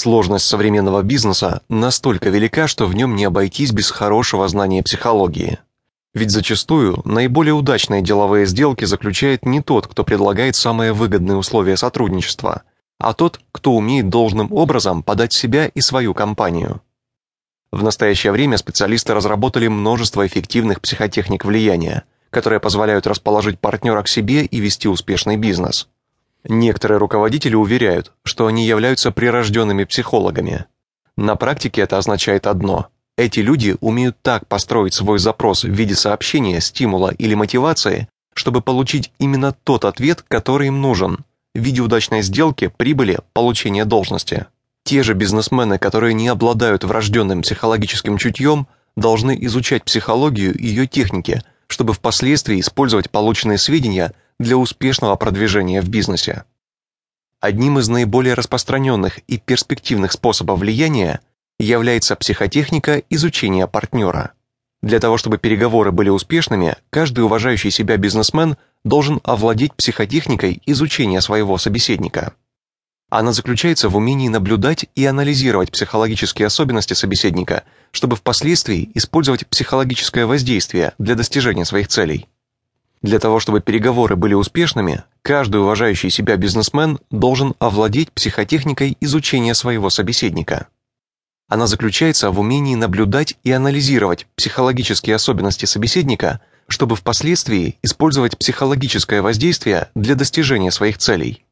Сложность современного бизнеса настолько велика, что в нем не обойтись без хорошего знания психологии. Ведь зачастую наиболее удачные деловые сделки заключает не тот, кто предлагает самые выгодные условия сотрудничества, а тот, кто умеет должным образом подать себя и свою компанию. В настоящее время специалисты разработали множество эффективных психотехник влияния, которые позволяют расположить партнера к себе и вести успешный бизнес. Некоторые руководители уверяют, что они являются прирожденными психологами. На практике это означает одно – эти люди умеют так построить свой запрос в виде сообщения, стимула или мотивации, чтобы получить именно тот ответ, который им нужен, в виде удачной сделки, прибыли, получения должности. Те же бизнесмены, которые не обладают врожденным психологическим чутьем, должны изучать психологию и ее техники, чтобы впоследствии использовать полученные сведения для успешного продвижения в бизнесе. Одним из наиболее распространенных и перспективных способов влияния является психотехника изучения партнера. Для того, чтобы переговоры были успешными, каждый уважающий себя бизнесмен должен овладеть психотехникой изучения своего собеседника. Она заключается в умении наблюдать и анализировать психологические особенности собеседника, чтобы впоследствии использовать психологическое воздействие для достижения своих целей. Для того, чтобы переговоры были успешными, каждый уважающий себя бизнесмен должен овладеть психотехникой изучения своего собеседника. Она заключается в умении наблюдать и анализировать психологические особенности собеседника, чтобы впоследствии использовать психологическое воздействие для достижения своих целей.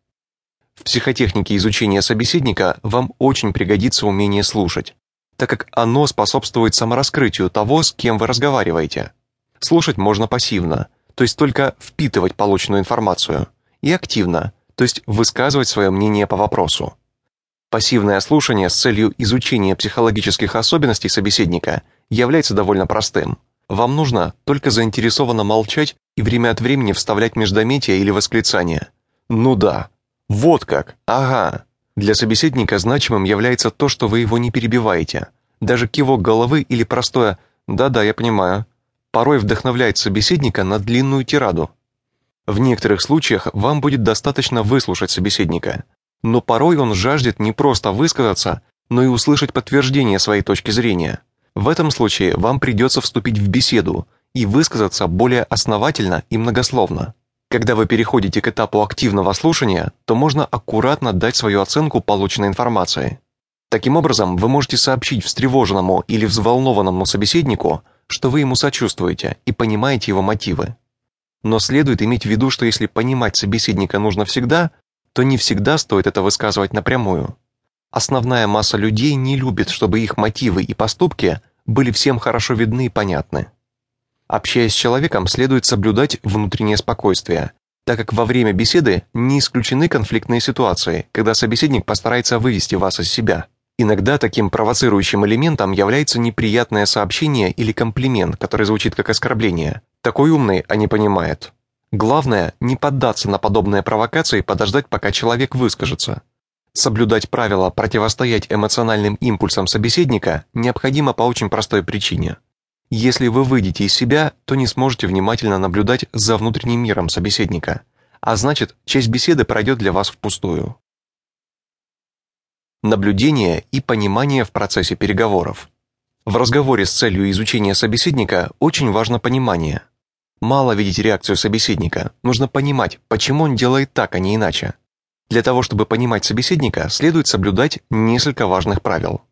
В психотехнике изучения собеседника вам очень пригодится умение слушать, так как оно способствует самораскрытию того, с кем вы разговариваете. Слушать можно пассивно, то есть только впитывать полученную информацию, и активно, то есть высказывать свое мнение по вопросу. Пассивное слушание с целью изучения психологических особенностей собеседника является довольно простым. Вам нужно только заинтересованно молчать и время от времени вставлять междометия или восклицания. «Ну да», «Вот как, ага». Для собеседника значимым является то, что вы его не перебиваете. Даже кивок головы или простое «да-да, я понимаю» порой вдохновляет собеседника на длинную тираду. В некоторых случаях вам будет достаточно выслушать собеседника – но порой он жаждет не просто высказаться, но и услышать подтверждение своей точки зрения. В этом случае вам придется вступить в беседу и высказаться более основательно и многословно. Когда вы переходите к этапу активного слушания, то можно аккуратно дать свою оценку полученной информации. Таким образом, вы можете сообщить встревоженному или взволнованному собеседнику, что вы ему сочувствуете и понимаете его мотивы. Но следует иметь в виду, что если понимать собеседника нужно всегда, то не всегда стоит это высказывать напрямую. Основная масса людей не любит, чтобы их мотивы и поступки были всем хорошо видны и понятны. Общаясь с человеком, следует соблюдать внутреннее спокойствие, так как во время беседы не исключены конфликтные ситуации, когда собеседник постарается вывести вас из себя. Иногда таким провоцирующим элементом является неприятное сообщение или комплимент, который звучит как оскорбление. Такой умный, а не понимает. Главное – не поддаться на подобные провокации и подождать, пока человек выскажется. Соблюдать правила противостоять эмоциональным импульсам собеседника необходимо по очень простой причине. Если вы выйдете из себя, то не сможете внимательно наблюдать за внутренним миром собеседника, а значит, часть беседы пройдет для вас впустую. Наблюдение и понимание в процессе переговоров. В разговоре с целью изучения собеседника очень важно понимание – Мало видеть реакцию собеседника, нужно понимать, почему он делает так, а не иначе. Для того, чтобы понимать собеседника, следует соблюдать несколько важных правил.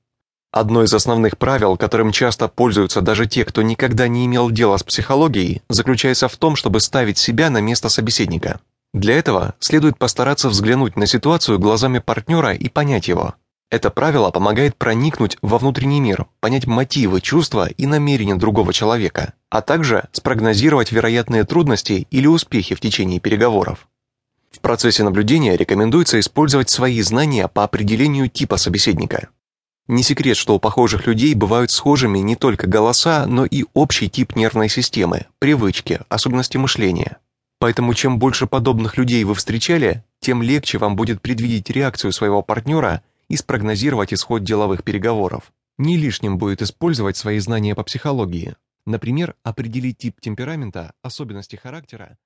Одно из основных правил, которым часто пользуются даже те, кто никогда не имел дела с психологией, заключается в том, чтобы ставить себя на место собеседника. Для этого следует постараться взглянуть на ситуацию глазами партнера и понять его. Это правило помогает проникнуть во внутренний мир, понять мотивы, чувства и намерения другого человека, а также спрогнозировать вероятные трудности или успехи в течение переговоров. В процессе наблюдения рекомендуется использовать свои знания по определению типа собеседника. Не секрет, что у похожих людей бывают схожими не только голоса, но и общий тип нервной системы, привычки, особенности мышления. Поэтому чем больше подобных людей вы встречали, тем легче вам будет предвидеть реакцию своего партнера – и спрогнозировать исход деловых переговоров. Не лишним будет использовать свои знания по психологии. Например, определить тип темперамента, особенности характера